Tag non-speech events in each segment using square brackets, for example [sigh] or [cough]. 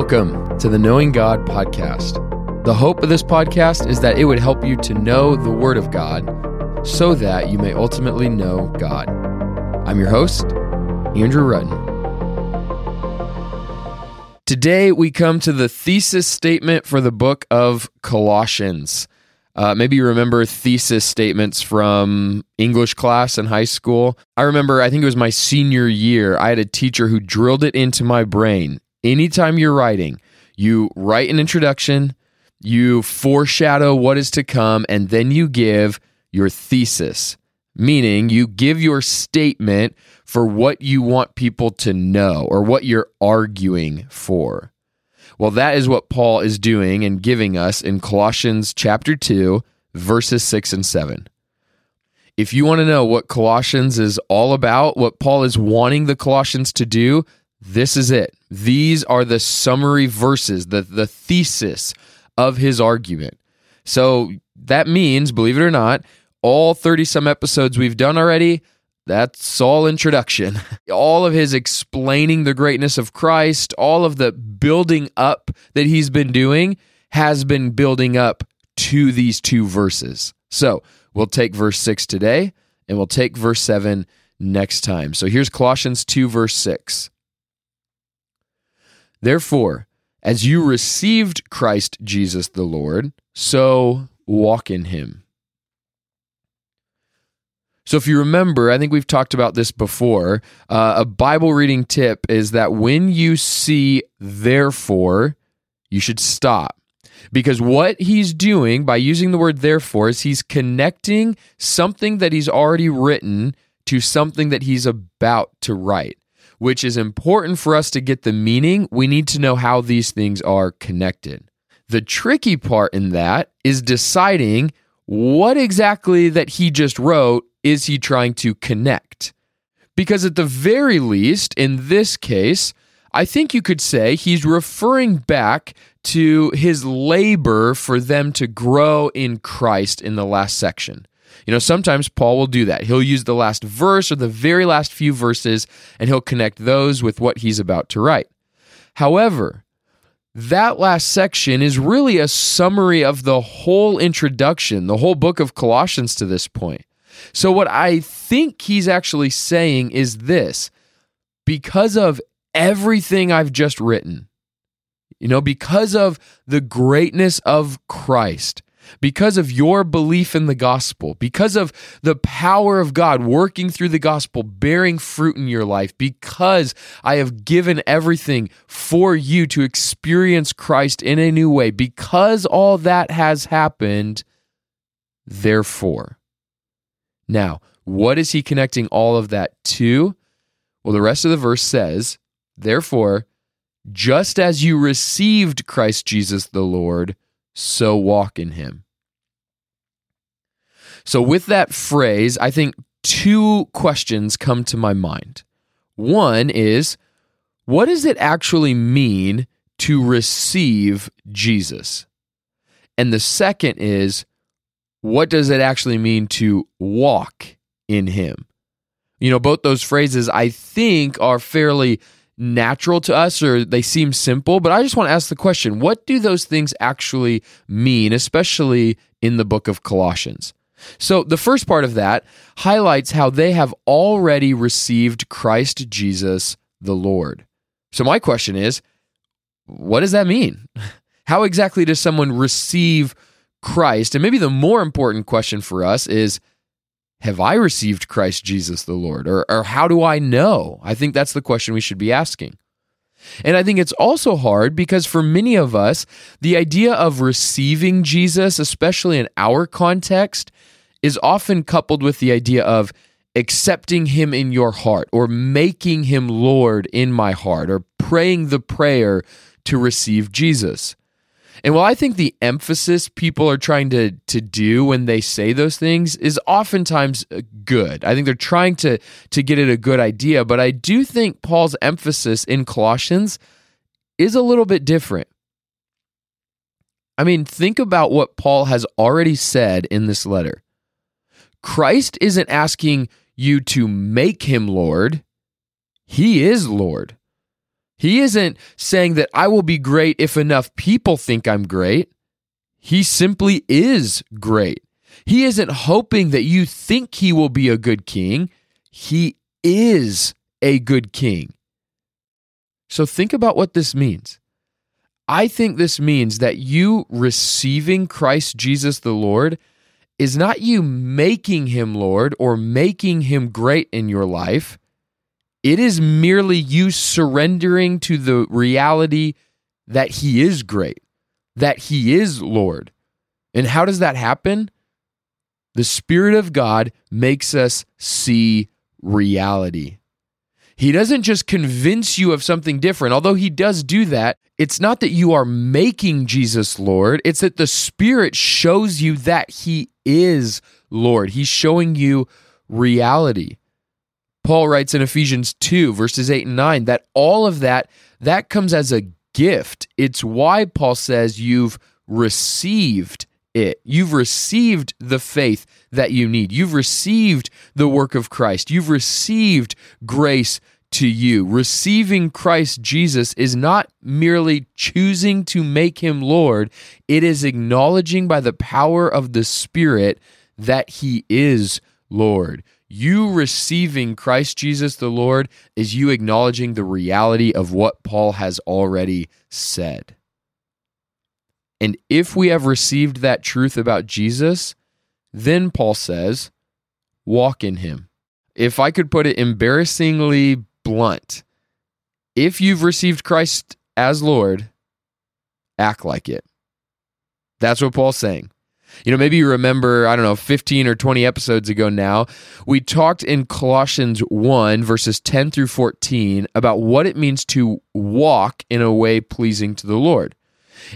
Welcome to the Knowing God podcast. The hope of this podcast is that it would help you to know the Word of God so that you may ultimately know God. I'm your host, Andrew Rutten. Today, we come to the thesis statement for the book of Colossians. Uh, maybe you remember thesis statements from English class in high school. I remember, I think it was my senior year, I had a teacher who drilled it into my brain anytime you're writing, you write an introduction, you foreshadow what is to come, and then you give your thesis, meaning you give your statement for what you want people to know or what you're arguing for. Well, that is what Paul is doing and giving us in Colossians chapter 2, verses 6 and 7. If you want to know what Colossians is all about, what Paul is wanting the Colossians to do, this is it. These are the summary verses, the, the thesis of his argument. So that means, believe it or not, all 30 some episodes we've done already, that's all introduction. [laughs] all of his explaining the greatness of Christ, all of the building up that he's been doing has been building up to these two verses. So we'll take verse 6 today and we'll take verse 7 next time. So here's Colossians 2, verse 6. Therefore, as you received Christ Jesus the Lord, so walk in him. So, if you remember, I think we've talked about this before. Uh, a Bible reading tip is that when you see therefore, you should stop. Because what he's doing by using the word therefore is he's connecting something that he's already written to something that he's about to write which is important for us to get the meaning. We need to know how these things are connected. The tricky part in that is deciding what exactly that he just wrote is he trying to connect. Because at the very least, in this case, I think you could say he's referring back to his labor for them to grow in Christ in the last section. You know, sometimes Paul will do that. He'll use the last verse or the very last few verses and he'll connect those with what he's about to write. However, that last section is really a summary of the whole introduction, the whole book of Colossians to this point. So, what I think he's actually saying is this because of everything I've just written, you know, because of the greatness of Christ, because of your belief in the gospel, because of the power of God working through the gospel, bearing fruit in your life, because I have given everything for you to experience Christ in a new way, because all that has happened, therefore. Now, what is he connecting all of that to? Well, the rest of the verse says, Therefore, just as you received Christ Jesus the Lord, so walk in him. So, with that phrase, I think two questions come to my mind. One is, what does it actually mean to receive Jesus? And the second is, what does it actually mean to walk in him? You know, both those phrases I think are fairly natural to us or they seem simple, but I just want to ask the question what do those things actually mean, especially in the book of Colossians? So, the first part of that highlights how they have already received Christ Jesus the Lord. So, my question is what does that mean? [laughs] How exactly does someone receive Christ? And maybe the more important question for us is have I received Christ Jesus the Lord? Or, or how do I know? I think that's the question we should be asking. And I think it's also hard because for many of us, the idea of receiving Jesus, especially in our context, is often coupled with the idea of accepting him in your heart or making him Lord in my heart or praying the prayer to receive Jesus. And while I think the emphasis people are trying to to do when they say those things is oftentimes uh, good. I think they're trying to to get at a good idea, but I do think Paul's emphasis in Colossians is a little bit different. I mean, think about what Paul has already said in this letter. Christ isn't asking you to make him Lord, he is Lord. He isn't saying that I will be great if enough people think I'm great. He simply is great. He isn't hoping that you think he will be a good king. He is a good king. So think about what this means. I think this means that you receiving Christ Jesus the Lord is not you making him Lord or making him great in your life. It is merely you surrendering to the reality that he is great, that he is Lord. And how does that happen? The Spirit of God makes us see reality. He doesn't just convince you of something different, although he does do that. It's not that you are making Jesus Lord, it's that the Spirit shows you that he is Lord. He's showing you reality. Paul writes in Ephesians 2 verses 8 and 9 that all of that that comes as a gift. It's why Paul says you've received it. You've received the faith that you need. You've received the work of Christ. You've received grace to you. Receiving Christ Jesus is not merely choosing to make him Lord, it is acknowledging by the power of the Spirit that he is Lord. You receiving Christ Jesus the Lord is you acknowledging the reality of what Paul has already said. And if we have received that truth about Jesus, then Paul says, walk in him. If I could put it embarrassingly blunt, if you've received Christ as Lord, act like it. That's what Paul's saying. You know, maybe you remember, I don't know, 15 or 20 episodes ago now, we talked in Colossians 1, verses 10 through 14, about what it means to walk in a way pleasing to the Lord.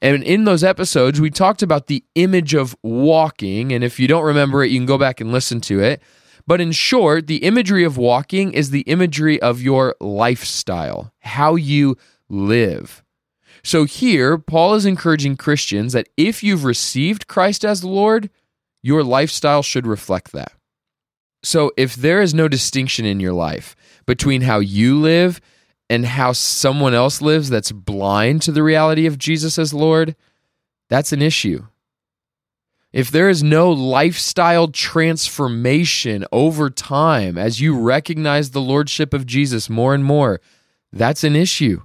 And in those episodes, we talked about the image of walking. And if you don't remember it, you can go back and listen to it. But in short, the imagery of walking is the imagery of your lifestyle, how you live. So here, Paul is encouraging Christians that if you've received Christ as the Lord, your lifestyle should reflect that. So if there is no distinction in your life between how you live and how someone else lives that's blind to the reality of Jesus as Lord, that's an issue. If there is no lifestyle transformation over time as you recognize the lordship of Jesus more and more, that's an issue.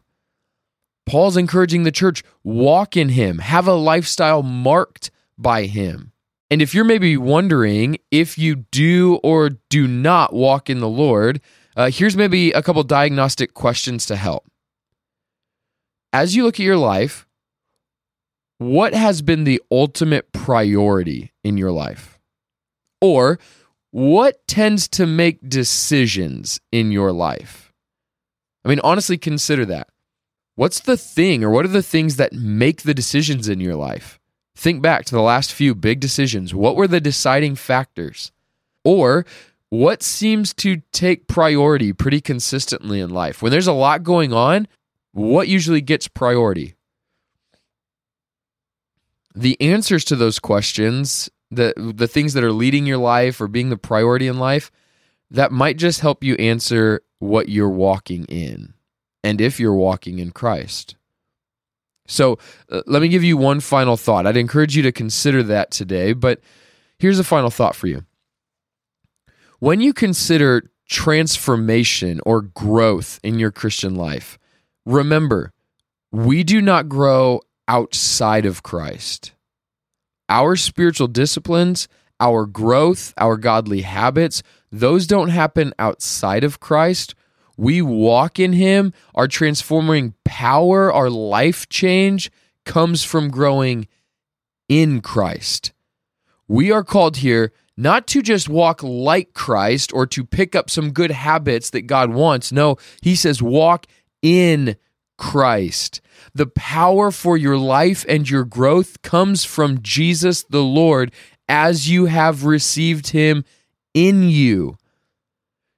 Paul's encouraging the church walk in him, have a lifestyle marked by him. And if you're maybe wondering if you do or do not walk in the Lord, uh, here's maybe a couple diagnostic questions to help. As you look at your life, what has been the ultimate priority in your life? Or what tends to make decisions in your life? I mean, honestly, consider that. What's the thing, or what are the things that make the decisions in your life? Think back to the last few big decisions. What were the deciding factors? Or what seems to take priority pretty consistently in life? When there's a lot going on, what usually gets priority? The answers to those questions, the the things that are leading your life or being the priority in life, that might just help you answer what you're walking in and if you're walking in Christ. So, uh, let me give you one final thought. I'd encourage you to consider that today, but here's a final thought for you. When you consider transformation or growth in your Christian life, remember, we do not grow outside of Christ. Our spiritual disciplines, our growth, our godly habits, those don't happen outside of Christ. We walk in Him. Our transforming power, our life change comes from growing in Christ. We are called here not to just walk like Christ or to pick up some good habits that God wants. No, he says walk in Christ. The power for your life and your growth comes from Jesus the Lord as you have received him in you.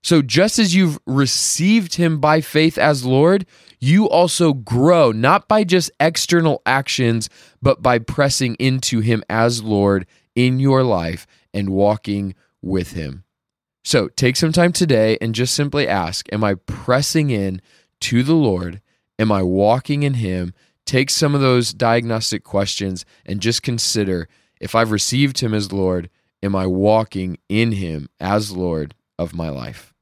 So, just as you've received him by faith as Lord, you also grow, not by just external actions, but by pressing into him as Lord in your life and walking with Him. So take some time today and just simply ask Am I pressing in to the Lord Am I walking in Him? Take some of those diagnostic questions and just consider if I've received Him as Lord, am I walking in Him as Lord of my life?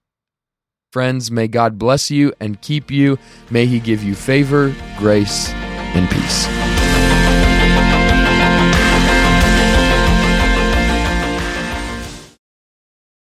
Friends, may God bless you and keep you. May He give you favor, grace, and peace.